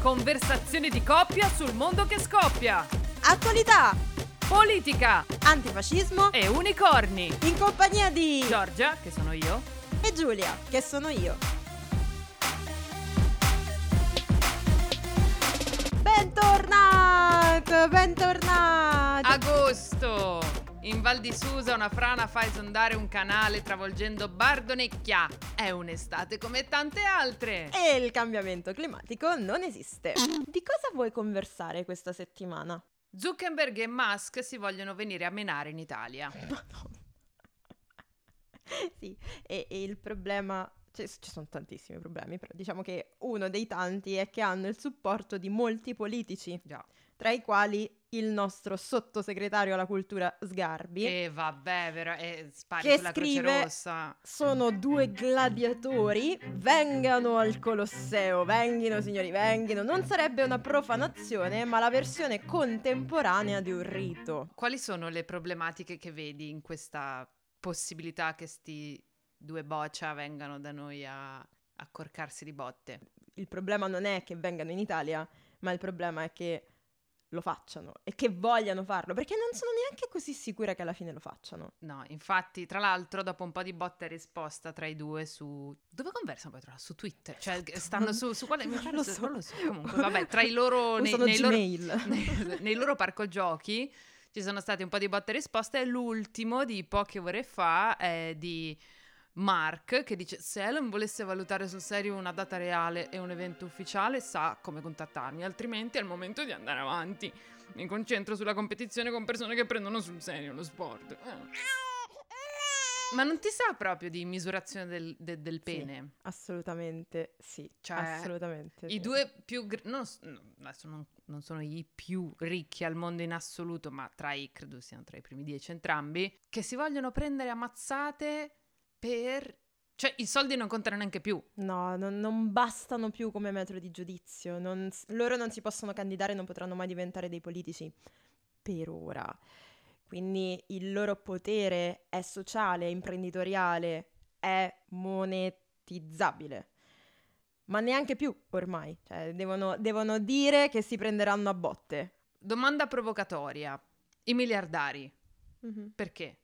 Conversazioni di coppia sul mondo che scoppia. Attualità, Politica antifascismo e unicorni. in compagnia di Giorgia, che sono io. e Giulia, che sono io. Bentornato, bentornato. Agosto. In Val di Susa una frana fa esondare un canale travolgendo Bardonecchia. È un'estate come tante altre. E il cambiamento climatico non esiste. Di cosa vuoi conversare questa settimana? Zuckerberg e Musk si vogliono venire a menare in Italia. sì, e, e il problema, cioè, ci sono tantissimi problemi, però diciamo che uno dei tanti è che hanno il supporto di molti politici, Già. tra i quali il nostro sottosegretario alla cultura Sgarbi. E vabbè, vero, e spari Che sulla scrive- Croce Rossa. Sono due gladiatori, vengano al Colosseo, venghino signori, venghino. Non sarebbe una profanazione, ma la versione contemporanea di un rito. Quali sono le problematiche che vedi in questa possibilità che sti due boccia vengano da noi a accorcarsi di botte? Il problema non è che vengano in Italia, ma il problema è che lo facciano e che vogliano farlo, perché non sono neanche così sicura che alla fine lo facciano. No, infatti, tra l'altro, dopo un po' di botta e risposta tra i due su... Dove conversano poi tra? Su Twitter? Cioè, stanno su, su quale... Non lo so. Non lo so. Comunque, vabbè, tra i loro... nei, nei loro nei, nei loro parco giochi ci sono stati un po' di botte e risposte e l'ultimo di poche ore fa è di Mark che dice se Elon volesse valutare sul serio una data reale e un evento ufficiale sa come contattarmi altrimenti è il momento di andare avanti mi concentro sulla competizione con persone che prendono sul serio lo sport Eh. ma non ti sa proprio di misurazione del, de- del pene Assolutamente sì. Cioè, assolutamente. I sì. due più... gr- non, adesso non, non sono i più ricchi al mondo in assoluto, ma tra i, credo siano tra i primi dieci entrambi, che si vogliono prendere ammazzate per... Cioè, i soldi non contano neanche più. No, non, non bastano più come metro di giudizio. non loro non si possono candidare non potranno mai diventare dei politici. Per ora. Quindi il loro potere è sociale, è imprenditoriale, è monetizzabile. Ma neanche più ormai. Cioè, devono, devono dire che si prenderanno a botte. Domanda provocatoria. I miliardari, Mhm. perché?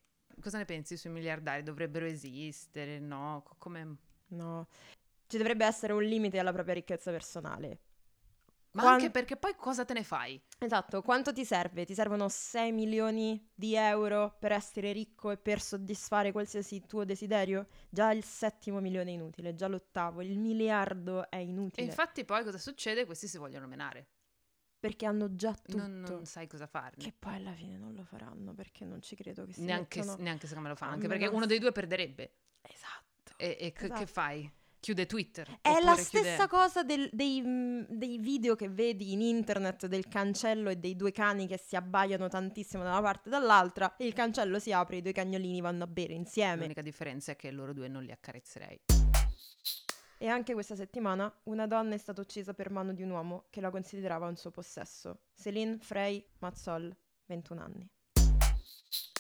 Cosa ne pensi sui miliardari? Dovrebbero esistere? No? Co- Come... No. Ci dovrebbe essere un limite alla propria ricchezza personale. Ma Quan- anche perché poi cosa te ne fai? Esatto, quanto ti serve? Ti servono 6 milioni di euro per essere ricco e per soddisfare qualsiasi tuo desiderio? Già il settimo milione è inutile, già l'ottavo, il miliardo è E inutile. infatti poi cosa succede? Questi si vogliono menare. Perché hanno già tutto. Non, non sai cosa farne. Che poi alla fine non lo faranno perché non ci credo che si neanche, mettono- neanche secondo me lo fanno, a anche perché uno dei due perderebbe. Esatto. E, e che- Esatto. che fai? Chiude Twitter. È la chiude- stessa cosa del- dei, mm, dei video che vedi in internet del cancello e dei due cani che si abbaiano tantissimo da una parte e dall'altra. Il cancello si apre, i due cagnolini vanno a bere insieme. L'unica differenza è che loro due non li accarezzerei. E anche questa settimana una donna è stata uccisa per mano di un uomo che la considerava un suo possesso. Céline Frey Mazzol, 21 anni.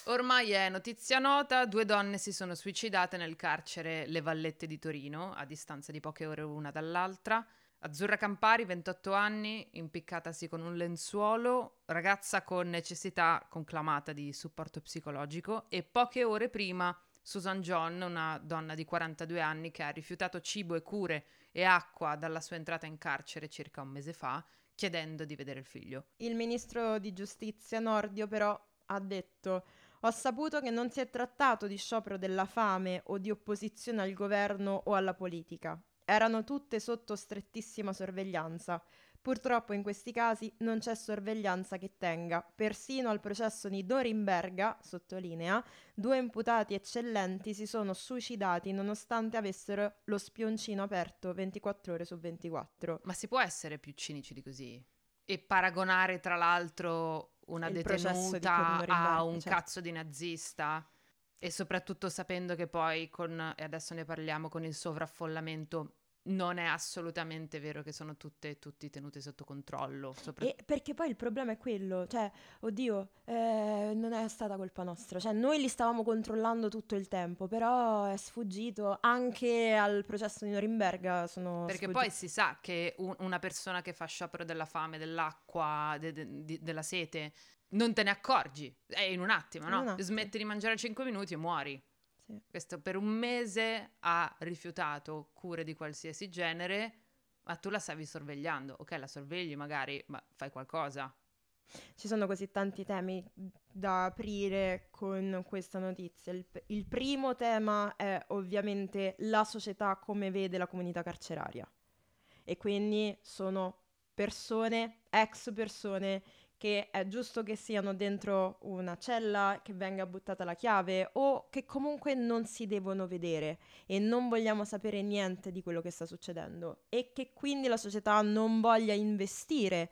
Ormai è notizia nota, due donne si sono suicidate nel carcere Le Vallette di Torino, a distanza di poche ore una dall'altra. Azzurra Campari, 28 anni, impiccatasi con un lenzuolo, ragazza con necessità conclamata di supporto psicologico e poche ore prima Susan John, una donna di 42 anni che ha rifiutato cibo e cure e acqua dalla sua entrata in carcere circa un mese fa, chiedendo di vedere il figlio. Il ministro di giustizia Nordio però ha detto ho saputo che non si è trattato di sciopero della fame o di opposizione al governo o alla politica. Erano tutte sotto strettissima sorveglianza. Purtroppo in questi casi non c'è sorveglianza che tenga. Persino al processo di Norimberga, sottolinea, due imputati eccellenti si sono suicidati nonostante avessero lo spioncino aperto 24 ore su 24. Ma si può essere più cinici di così? E paragonare tra l'altro una Il detenuta a un certo. cazzo di nazista? E soprattutto sapendo che poi con, e adesso ne parliamo, con il sovraffollamento non è assolutamente vero che sono tutte tutti tenuti sotto controllo. Sopra... Perché poi il problema è quello, cioè, oddio, eh, non è stata colpa nostra, cioè noi li stavamo controllando tutto il tempo, però è sfuggito anche al processo di Norimberga. Sono perché sfuggito. poi si sa che un, una persona che fa sciopero della fame, dell'acqua, de, de, de, della sete, non te ne accorgi, è in un attimo, no? Attimo. Smetti di mangiare 5 minuti e muori. Sì. Questo per un mese ha rifiutato cure di qualsiasi genere, ma tu la stavi sorvegliando. Ok, la sorvegli magari, ma fai qualcosa. Ci sono così tanti temi da aprire con questa notizia. Il, il primo tema è ovviamente la società come vede la comunità carceraria. E quindi sono persone, ex persone che è giusto che siano dentro una cella, che venga buttata la chiave o che comunque non si devono vedere e non vogliamo sapere niente di quello che sta succedendo e che quindi la società non voglia investire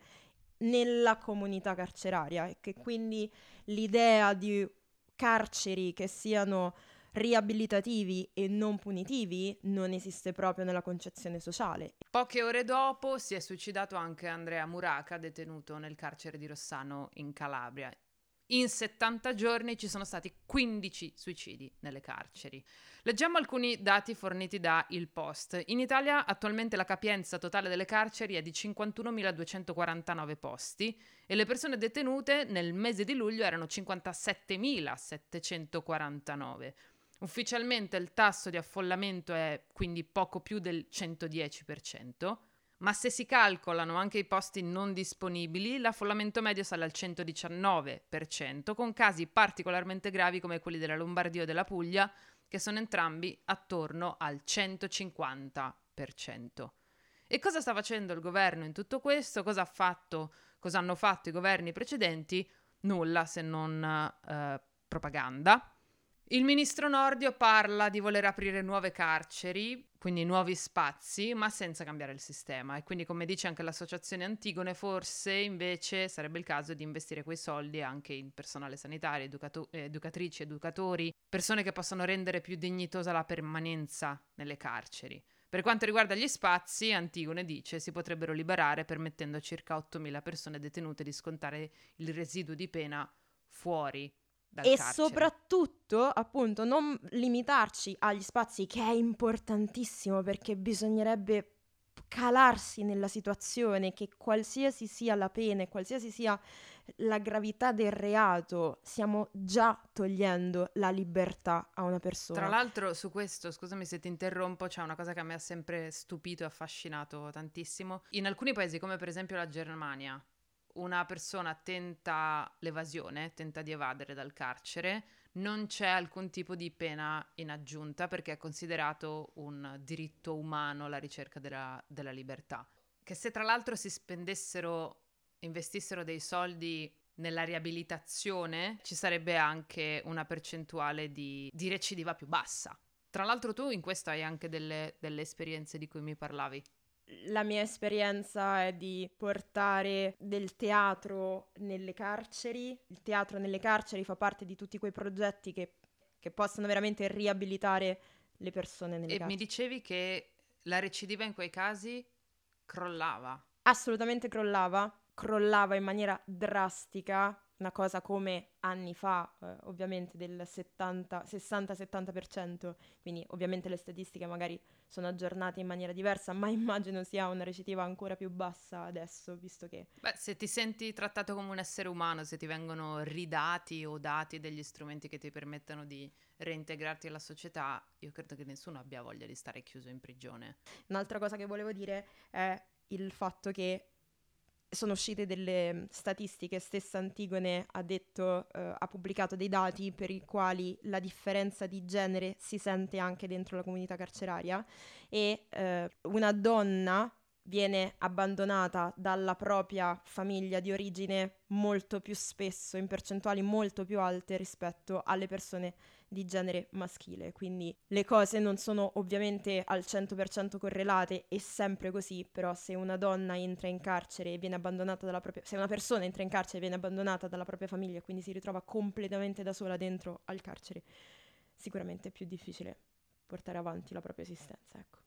nella comunità carceraria e che quindi l'idea di carceri che siano riabilitativi e non punitivi non esiste proprio nella concezione sociale. Poche ore dopo si è suicidato anche Andrea Muraca, detenuto nel carcere di Rossano in Calabria. In 70 giorni ci sono stati 15 suicidi nelle carceri. Leggiamo alcuni dati forniti da Il Post. In Italia attualmente la capienza totale delle carceri è di 51.249 posti e le persone detenute nel mese di luglio erano 57.749. Ufficialmente il tasso di affollamento è quindi poco più del 110%, ma se si calcolano anche i posti non disponibili, l'affollamento medio sale al 119%, con casi particolarmente gravi come quelli della Lombardia o della Puglia, che sono entrambi attorno al 150%. E cosa sta facendo il governo in tutto questo? Cosa, ha fatto, cosa hanno fatto i governi precedenti? Nulla se non eh, propaganda. Il ministro Nordio parla di voler aprire nuove carceri, quindi nuovi spazi, ma senza cambiare il sistema. E quindi, come dice anche l'associazione Antigone, forse invece sarebbe il caso di investire quei soldi anche in personale sanitario, educato- educatrici, educatori, persone che possano rendere più dignitosa la permanenza nelle carceri. Per quanto riguarda gli spazi, Antigone dice si potrebbero liberare permettendo a circa 8.000 persone detenute di scontare il residuo di pena fuori e carcere. soprattutto, appunto, non limitarci agli spazi, che è importantissimo perché bisognerebbe calarsi nella situazione, che qualsiasi sia la pena e qualsiasi sia la gravità del reato, stiamo già togliendo la libertà a una persona. Tra l'altro, su questo, scusami se ti interrompo, c'è una cosa che a me ha sempre stupito e affascinato tantissimo. In alcuni paesi, come per esempio la Germania, una persona tenta l'evasione, tenta di evadere dal carcere, non c'è alcun tipo di pena in aggiunta perché è considerato un diritto umano la ricerca della, della libertà. Che se tra l'altro si spendessero, investissero dei soldi nella riabilitazione, ci sarebbe anche una percentuale di, di recidiva più bassa. Tra l'altro tu in questo hai anche delle, delle esperienze di cui mi parlavi la mia esperienza è di portare del teatro nelle carceri. Il teatro nelle carceri fa parte di tutti quei progetti che, che possono veramente riabilitare le persone nelle e carceri. E mi dicevi che la recidiva in quei casi crollava. Assolutamente crollava, crollava in maniera drastica una cosa come anni fa, eh, ovviamente del 60-70%, quindi ovviamente le statistiche magari sono aggiornate in maniera diversa, ma immagino sia una recidiva ancora più bassa adesso, visto che... Beh, se ti senti trattato come un essere umano, se ti vengono ridati o dati degli strumenti che ti permettono di reintegrarti alla società, io credo che nessuno abbia voglia di stare chiuso in prigione. Un'altra cosa che volevo dire è il fatto che sono uscite delle mm, statistiche, stessa Antigone ha detto, eh, ha pubblicato dei dati per i quali la differenza di genere si sente anche dentro la comunità carceraria e eh, una donna viene abbandonata dalla propria famiglia di origine molto più spesso, in percentuali molto più alte rispetto alle persone di genere maschile. Quindi le cose non sono ovviamente al 100% correlate e sempre così, però se una donna entra in carcere e viene abbandonata dalla propria... se una persona entra in carcere e viene abbandonata dalla propria famiglia quindi si ritrova completamente da sola dentro al carcere, sicuramente è più difficile portare avanti la propria esistenza, ecco.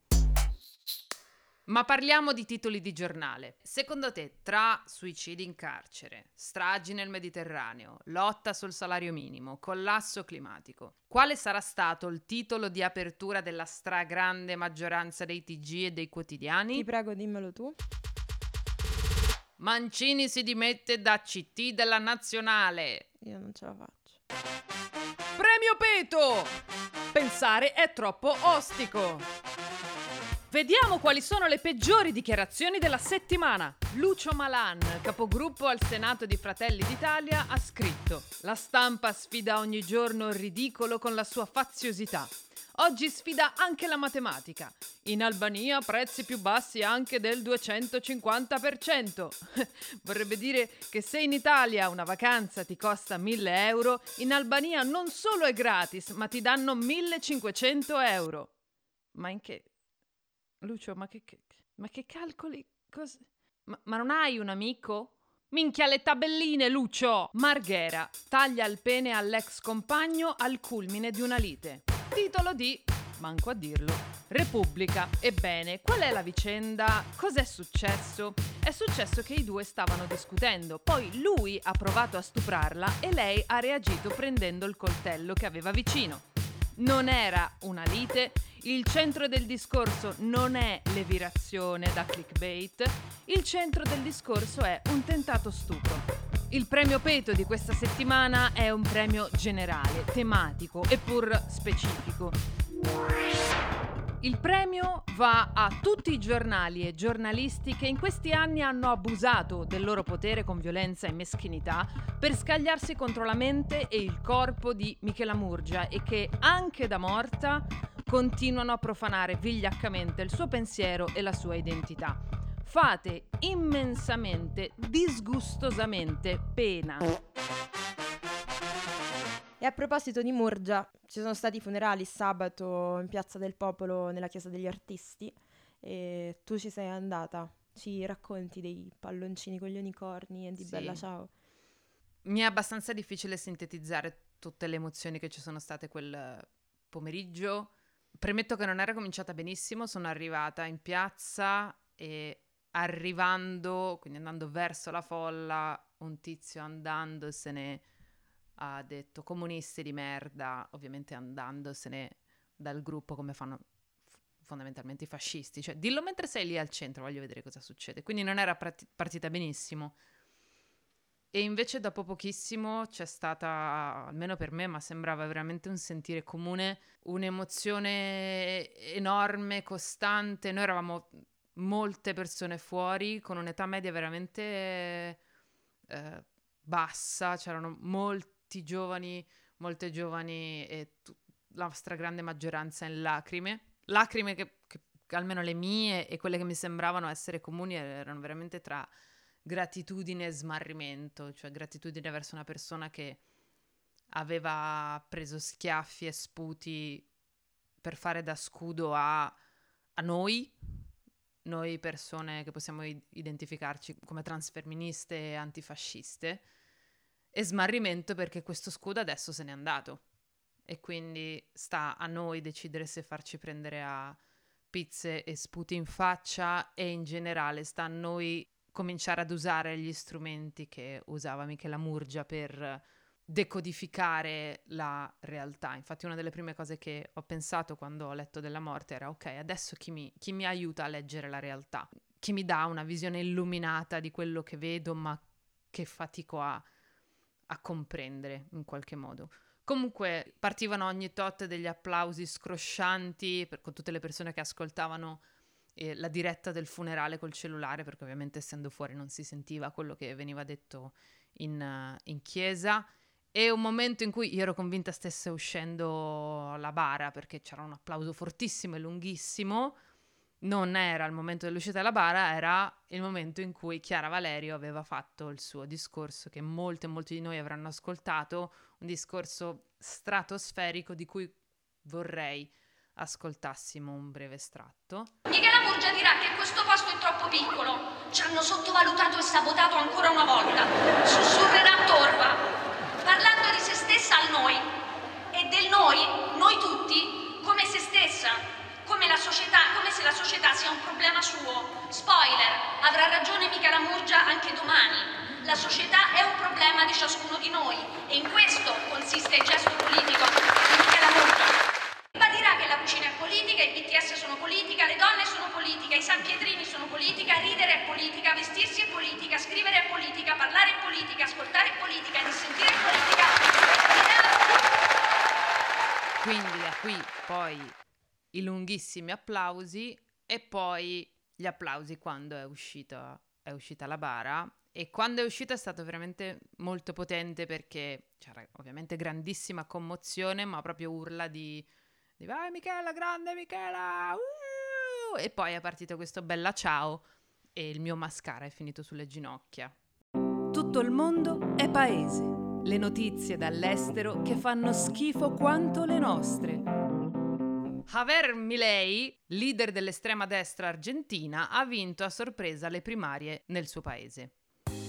Ma parliamo di titoli di giornale. Secondo te, tra suicidi in carcere, stragi nel Mediterraneo, lotta sul salario minimo, collasso climatico, quale sarà stato il titolo di apertura della stragrande maggioranza dei TG e dei quotidiani? Ti prego, dimmelo tu. Mancini si dimette da CT della nazionale. Io non ce la faccio. Premio Peto! Pensare è troppo ostico. Vediamo quali sono le peggiori dichiarazioni della settimana. Lucio Malan, capogruppo al Senato di Fratelli d'Italia, ha scritto: La stampa sfida ogni giorno il ridicolo con la sua faziosità. Oggi sfida anche la matematica. In Albania prezzi più bassi anche del 250%. Vorrebbe dire che se in Italia una vacanza ti costa 1000 euro, in Albania non solo è gratis, ma ti danno 1500 euro. Ma in che Lucio, ma che, che, ma che calcoli? Cos- ma, ma non hai un amico? Minchia le tabelline, Lucio! Marghera taglia il pene all'ex compagno al culmine di una lite. Titolo di, manco a dirlo, Repubblica. Ebbene, qual è la vicenda? Cos'è successo? È successo che i due stavano discutendo, poi lui ha provato a stuprarla e lei ha reagito prendendo il coltello che aveva vicino. Non era una lite, il centro del discorso non è l'evirazione da clickbait, il centro del discorso è un tentato stupro. Il premio Peto di questa settimana è un premio generale, tematico e pur specifico. Il premio va a tutti i giornali e giornalisti che in questi anni hanno abusato del loro potere con violenza e meschinità per scagliarsi contro la mente e il corpo di Michela Murgia e che anche da morta continuano a profanare vigliaccamente il suo pensiero e la sua identità. Fate immensamente, disgustosamente pena. E a proposito di Murgia, ci sono stati i funerali sabato in Piazza del Popolo nella Chiesa degli Artisti e tu ci sei andata. Ci racconti dei palloncini con gli unicorni e di sì. Bella Ciao. Mi è abbastanza difficile sintetizzare tutte le emozioni che ci sono state quel pomeriggio. Premetto che non era cominciata benissimo, sono arrivata in piazza e arrivando, quindi andando verso la folla, un tizio andandosene ha detto comunisti di merda, ovviamente andandosene dal gruppo come fanno fondamentalmente i fascisti, cioè dillo mentre sei lì al centro, voglio vedere cosa succede. Quindi non era part- partita benissimo. E invece dopo pochissimo c'è stata, almeno per me, ma sembrava veramente un sentire comune, un'emozione enorme, costante. Noi eravamo molte persone fuori con un'età media veramente eh, bassa, c'erano molti giovani, molte giovani e t- la stragrande maggioranza in lacrime. Lacrime che, che almeno le mie e quelle che mi sembravano essere comuni erano veramente tra gratitudine e smarrimento, cioè gratitudine verso una persona che aveva preso schiaffi e sputi per fare da scudo a, a noi, noi persone che possiamo identificarci come transfemministe e antifasciste, e smarrimento perché questo scudo adesso se n'è andato e quindi sta a noi decidere se farci prendere a pizze e sputi in faccia e in generale sta a noi cominciare ad usare gli strumenti che usava Michela Murgia per decodificare la realtà. Infatti una delle prime cose che ho pensato quando ho letto della morte era ok, adesso chi mi, chi mi aiuta a leggere la realtà? Chi mi dà una visione illuminata di quello che vedo ma che fatico a, a comprendere in qualche modo. Comunque partivano ogni tot degli applausi scroscianti per, con tutte le persone che ascoltavano eh, la diretta del funerale col cellulare, perché ovviamente essendo fuori non si sentiva quello che veniva detto in, uh, in chiesa. E un momento in cui io ero convinta stesse uscendo la bara, perché c'era un applauso fortissimo e lunghissimo. Non era il momento dell'uscita della bara, era il momento in cui Chiara Valerio aveva fatto il suo discorso che molti e molti di noi avranno ascoltato, un discorso stratosferico di cui vorrei ascoltassimo un breve estratto. Michela Murgia dirà che questo posto è troppo piccolo. Ci hanno sottovalutato e sabotato ancora una volta. Sussurrerà Torva, parlando di se stessa al noi e del noi, noi tutti, come se stessa, società, come se la società sia un problema suo. Spoiler, avrà ragione Michela Murgia anche domani. La società è un problema di ciascuno di noi e in questo consiste il gesto politico di Michela Murgia. Ribadire che la cucina è politica, i BTS sono politica, le donne sono politica, i San Pietrini sono politica, ridere è politica, vestirsi è politica, scrivere è politica, parlare è politica, ascoltare è politica, dissentire è politica. Quindi da qui poi i lunghissimi applausi e poi gli applausi quando è uscita, è uscita la bara. E quando è uscita è stato veramente molto potente perché c'era ovviamente grandissima commozione, ma proprio urla di, di vai Michela, grande Michela! uh!" E poi è partito questo bella ciao e il mio mascara è finito sulle ginocchia. Tutto il mondo è paese. Le notizie dall'estero che fanno schifo quanto le nostre. Javier Milei, leader dell'estrema destra argentina, ha vinto a sorpresa le primarie nel suo paese.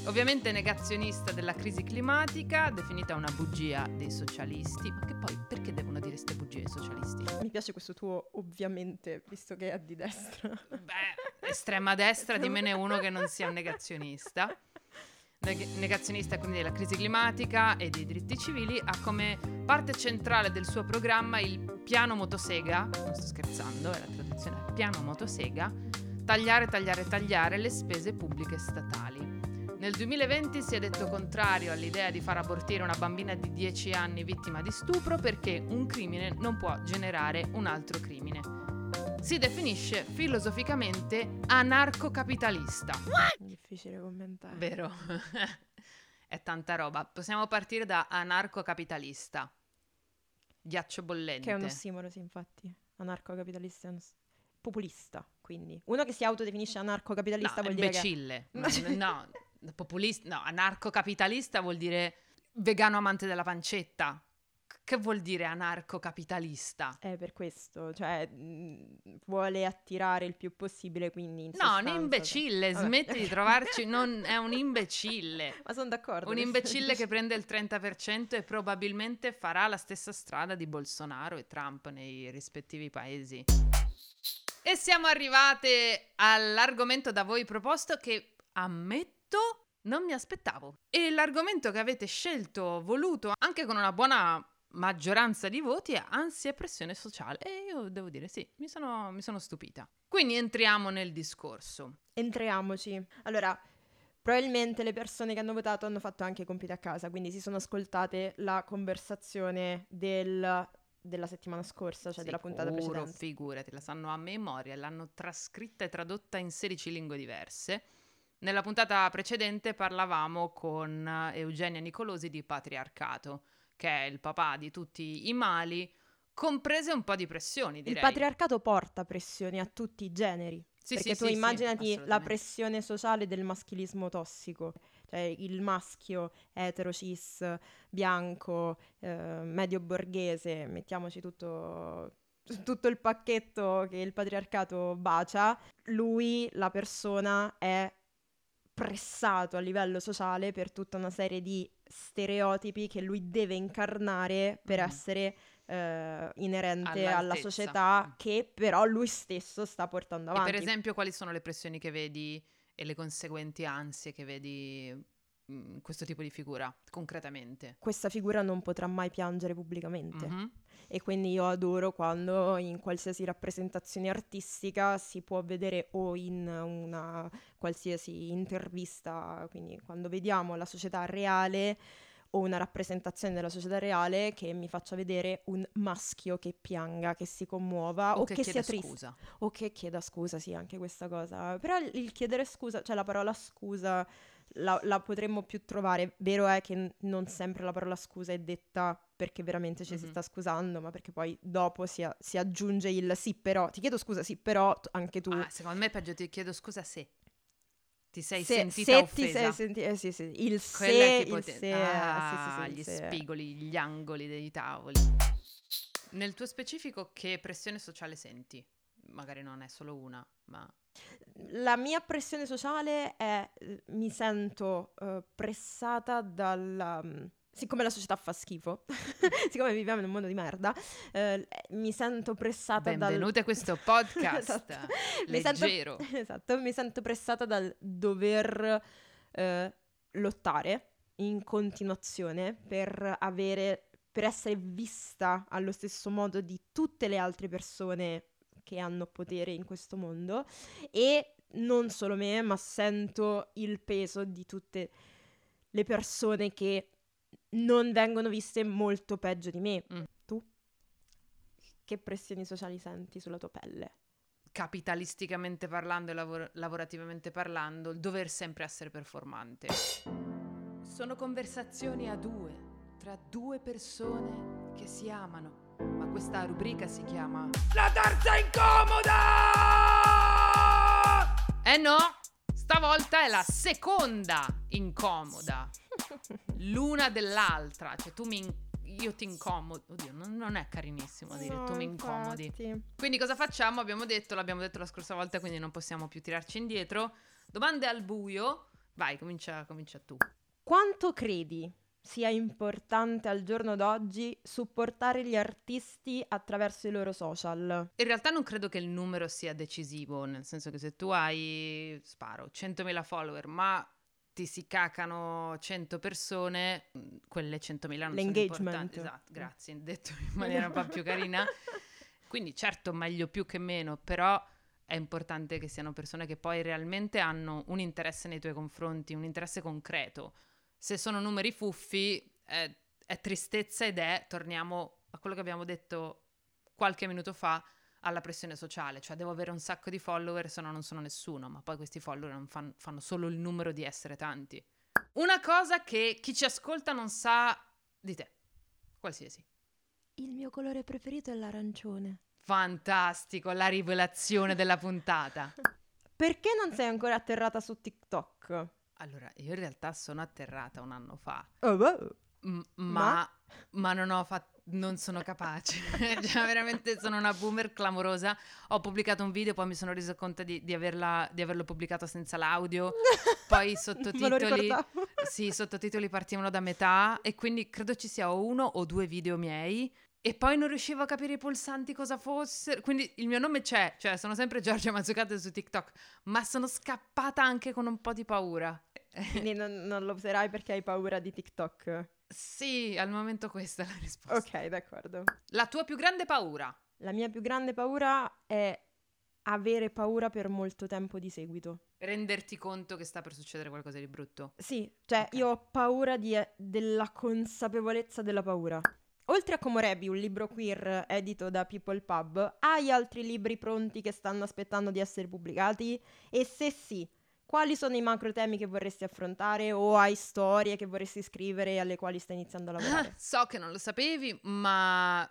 Ovviamente negazionista della crisi climatica, definita una bugia dei socialisti, ma che poi perché devono dire queste bugie ai socialisti? Mi piace questo tuo ovviamente, visto che è di destra. Beh, estrema destra, dimmene uno che non sia un negazionista. Neg- negazionista quindi della crisi climatica e dei diritti civili, ha come parte centrale del suo programma il piano motosega, non sto scherzando, è la traduzione piano motosega, tagliare, tagliare, tagliare le spese pubbliche statali. Nel 2020 si è detto contrario all'idea di far abortire una bambina di 10 anni vittima di stupro perché un crimine non può generare un altro crimine. Si definisce filosoficamente anarcocapitalista. Difficile commentare. Vero? è tanta roba. Possiamo partire da anarcocapitalista. Ghiaccio bollente. Che è un ossimoro, sì, infatti. Anarcocapitalista è un populista, quindi. Uno che si autodefinisce anarcocapitalista no, vuol dire che... imbecille. No, no, populista, no, anarcocapitalista vuol dire vegano amante della pancetta. Che vuol dire anarcocapitalista? È per questo, cioè mh, vuole attirare il più possibile, quindi in No, sostanza- un imbecille, Vabbè. smetti di trovarci, non, è un imbecille. Ma sono d'accordo. Un imbecille che prende il 30% e probabilmente farà la stessa strada di Bolsonaro e Trump nei rispettivi paesi. E siamo arrivate all'argomento da voi proposto che ammetto non mi aspettavo. E l'argomento che avete scelto, voluto, anche con una buona maggioranza di voti, è ansia e pressione sociale. E io devo dire sì, mi sono, mi sono stupita. Quindi entriamo nel discorso. Entriamoci. Allora, probabilmente le persone che hanno votato hanno fatto anche i compiti a casa, quindi si sono ascoltate la conversazione del- della settimana scorsa, cioè della puntata Sicuro, precedente. Figurati, la sanno a memoria, l'hanno trascritta e tradotta in 16 lingue diverse. Nella puntata precedente parlavamo con Eugenia Nicolosi di Patriarcato, che è il papà di tutti i mali, comprese un po' di pressioni, direi. Il patriarcato porta pressioni a tutti i generi. Sì, perché sì, tu sì, immaginati la pressione sociale del maschilismo tossico, cioè il maschio etero cis, bianco, eh, medio borghese, mettiamoci tutto, tutto il pacchetto che il patriarcato bacia, lui, la persona, è pressato a livello sociale per tutta una serie di stereotipi che lui deve incarnare per Mhm. essere eh, inerente alla società Mm. che però lui stesso sta portando E avanti. per esempio, quali sono le pressioni che vedi e le conseguenti ansie che vedi mm, in questo tipo di figura, concretamente? Questa figura non potrà mai piangere pubblicamente Mhm. E quindi io adoro quando in qualsiasi rappresentazione artistica si può vedere o in una qualsiasi intervista, quindi quando vediamo la società reale o una rappresentazione della società reale che mi faccia vedere un maschio che pianga, che si commuova o, O che, che sia triste. scusa. O che chieda scusa, sì, anche questa cosa. Però il- il chiedere scusa, cioè la parola scusa la, la potremmo più trovare. Vero è che n- non sempre la parola scusa è detta perché veramente ci si Mhm. sta scusando, ma perché poi dopo si, a- si aggiunge il sì però. Ti chiedo scusa, sì però, t- anche tu. Ah, secondo me è peggio ti chiedo scusa se ti sei se, sentita se offesa. ti sei senti- eh, sì, sì, il Quella se, il te- se, eh, ah, sì, sì, sì, gli spigoli, gli angoli dei tavoli. Nel tuo specifico che pressione sociale senti? Magari non è solo una, ma La mia pressione sociale è, mi sento eh, pressata dalla, siccome la società fa schifo, siccome viviamo in un mondo di merda, eh, mi sento pressata dal... Benvenute a questo podcast Esatto. Mi sento- leggero. Esatto, mi sento pressata dal dover eh, lottare in continuazione per avere, per essere vista allo stesso modo di tutte le altre persone che hanno potere in questo mondo e non solo me, ma sento il peso di tutte le persone che non vengono viste molto peggio di me. Mm. Tu? Che pressioni sociali senti sulla tua pelle? Capitalisticamente parlando e lavor- lavorativamente parlando, il dover sempre essere performante. Sono conversazioni a due, tra due persone che si amano. Ma questa rubrica si chiama La terza incomoda! Eh no, stavolta è la seconda incomoda. L'una dell'altra, cioè tu mi io ti incomodo. Oddio, non, non è carinissimo dire No, tu mi incomodi. infatti. Quindi cosa facciamo? Abbiamo detto, l'abbiamo detto la scorsa volta, quindi non possiamo più tirarci indietro. Domande al buio. Vai, comincia, comincia tu. Quanto credi sia importante al giorno d'oggi supportare gli artisti attraverso i loro social? In realtà non credo che il numero sia decisivo, nel senso che se tu hai, sparo, 100.000 follower, ma ti si cacano 100 persone, mh, quelle 100.000 non sono L'engagement. importanti. Esatto, grazie, detto in maniera un po' più carina. Quindi certo meglio più che meno, però è importante che siano persone che poi realmente hanno un interesse nei tuoi confronti, un interesse concreto. Se sono numeri fuffi è, è tristezza ed è, torniamo a quello che abbiamo detto qualche minuto fa, alla pressione sociale, cioè devo avere un sacco di follower se no non sono nessuno, ma poi questi follower non fan- fanno solo il numero di essere tanti. Una cosa che chi ci ascolta non sa di te, qualsiasi. Il mio colore preferito è l'arancione. Fantastico, la rivelazione della puntata. Perché non sei ancora atterrata su TikTok? Allora, io in realtà sono atterrata un anno fa, Oh, wow. m- ma, ma non ho fatto... Non sono capace, cioè veramente sono una boomer clamorosa. Ho pubblicato un video, poi mi sono resa conto di, di averla- di averlo pubblicato senza l'audio. Poi i sottotitoli, sì, sottotitoli partivano da metà e quindi credo ci sia uno o due video miei. E poi non riuscivo a capire i pulsanti cosa fossero. Quindi il mio nome c'è, cioè sono sempre Giorgia Mazzucato su TikTok, ma sono scappata anche con un po' di paura. Quindi non, non lo userai perché hai paura di TikTok. Sì, al momento questa è la risposta. Ok, d'accordo. La tua più grande paura? La mia più grande paura è avere paura per molto tempo di seguito. Renderti conto che sta per succedere qualcosa di brutto. Sì, cioè Ok. io ho paura di- della consapevolezza della paura. Oltre a Komorebi, un libro queer edito da People Pub, hai altri libri pronti che stanno aspettando di essere pubblicati? E se sì, quali sono i macro temi che vorresti affrontare o hai storie che vorresti scrivere e alle quali stai iniziando a lavorare? So che non lo sapevi, ma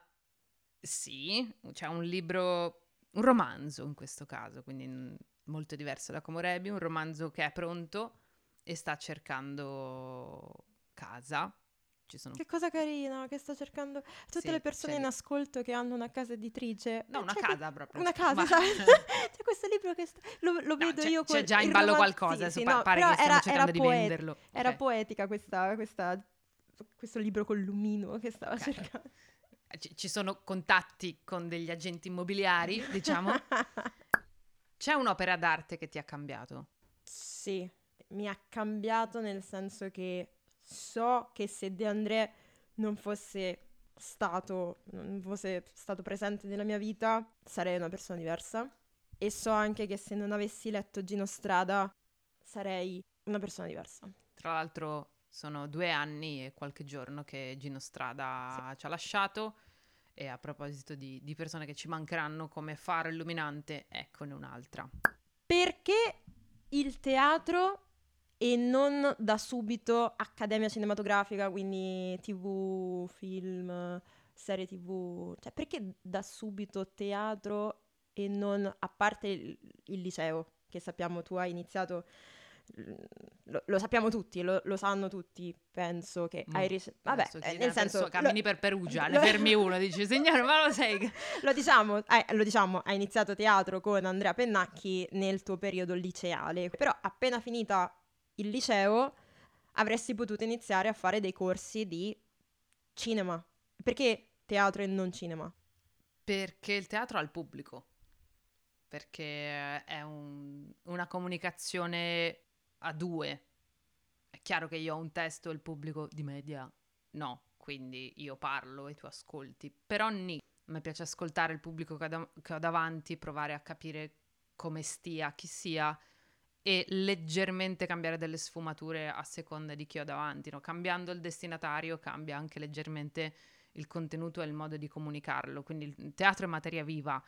sì, c'è un libro, un romanzo in questo caso, quindi molto diverso da Comorebi, un romanzo che è pronto e sta cercando casa. Ci sono Che cosa carina che sta cercando tutte Sì, le persone c'è in ascolto che hanno una casa editrice. No, una C'è casa proprio. Una casa, Ma- esatto. C'è questo libro che sta- lo, lo No, vedo c'è, io c'è col- già in ballo qualcosa, sì, no, pare che stiamo era, cercando era di poet- venderlo. Era Ok. poetica questa, questa- questo libro con lumino che stava Ok. cercando. Ci, ci sono contatti con degli agenti immobiliari, diciamo. C'è un'opera d'arte che ti ha cambiato? sì, mi ha cambiato nel senso che so che se De André non fosse stato, non fosse stato presente nella mia vita, sarei una persona diversa. E so anche che se non avessi letto Gino Strada, sarei una persona diversa. Tra l'altro sono due anni e qualche giorno che Gino Strada ci ha lasciato e a proposito di, di persone che ci mancheranno come faro illuminante, eccone un'altra. Perché il teatro e non da subito accademia cinematografica, quindi tv, film, serie tv? Cioè, perché da subito teatro e non, a parte il, il liceo, che sappiamo tu hai iniziato, mm, lo, lo sappiamo tutti, lo, lo sanno tutti, penso che Mo, hai ricevuto... Vabbè, eh, nel senso... cammini lo- per Perugia, ne fermi uno, dici signore ma lo sai lo diciamo, eh, lo diciamo, hai iniziato teatro con Andrea Pennacchi nel tuo periodo liceale, però appena finita il liceo avresti potuto iniziare a fare dei corsi di cinema. Perché teatro e non cinema? Perché il teatro ha il pubblico, perché è un- una comunicazione a due. È chiaro che io ho un testo e il pubblico di media no, quindi io parlo e tu ascolti, però ni. Me piace ascoltare il pubblico che ho, da- che ho davanti, provare a capire come stia, chi sia e leggermente cambiare delle sfumature a seconda di chi ho davanti. no? Cambiando il destinatario cambia anche leggermente il contenuto e il modo di comunicarlo. Quindi il teatro è materia viva,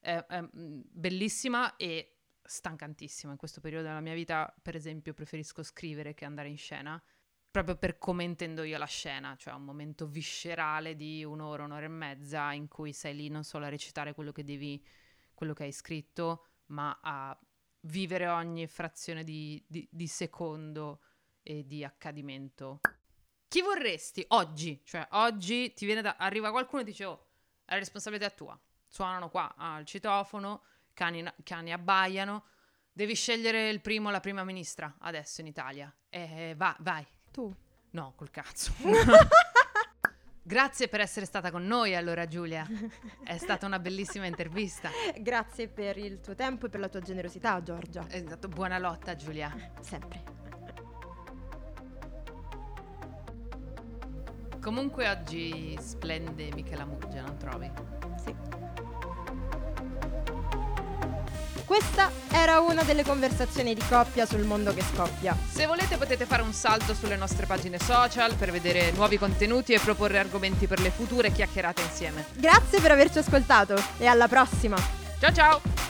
è, è, mm, bellissima e stancantissima. In questo periodo della mia vita, per esempio, preferisco scrivere che andare in scena, proprio per come intendo io la scena, cioè un momento viscerale di un'ora, un'ora e mezza in cui sei lì non solo a recitare quello che devi, quello che hai scritto, ma a vivere ogni frazione di, di- di secondo e di accadimento. Chi vorresti oggi? Cioè, oggi ti viene da. arriva qualcuno e dice: Oh, la responsabilità è tua. Suonano qua al citofono, cani, cani abbaiano. Devi scegliere il primo la prima ministra adesso in Italia. E va, vai. Tu. No, col cazzo. Grazie per essere stata con noi allora Giulia. È stata una bellissima intervista. Grazie per il tuo tempo e per la tua generosità, Giorgia. Esatto, buona lotta Giulia. Sempre. Comunque oggi splende Michela Muggia, non trovi? Sì. Questa era una delle conversazioni di coppia sul mondo che scoppia. Se volete potete fare un salto sulle nostre pagine social per vedere nuovi contenuti e proporre argomenti per le future chiacchierate insieme. Grazie per averci ascoltato e alla prossima! Ciao ciao!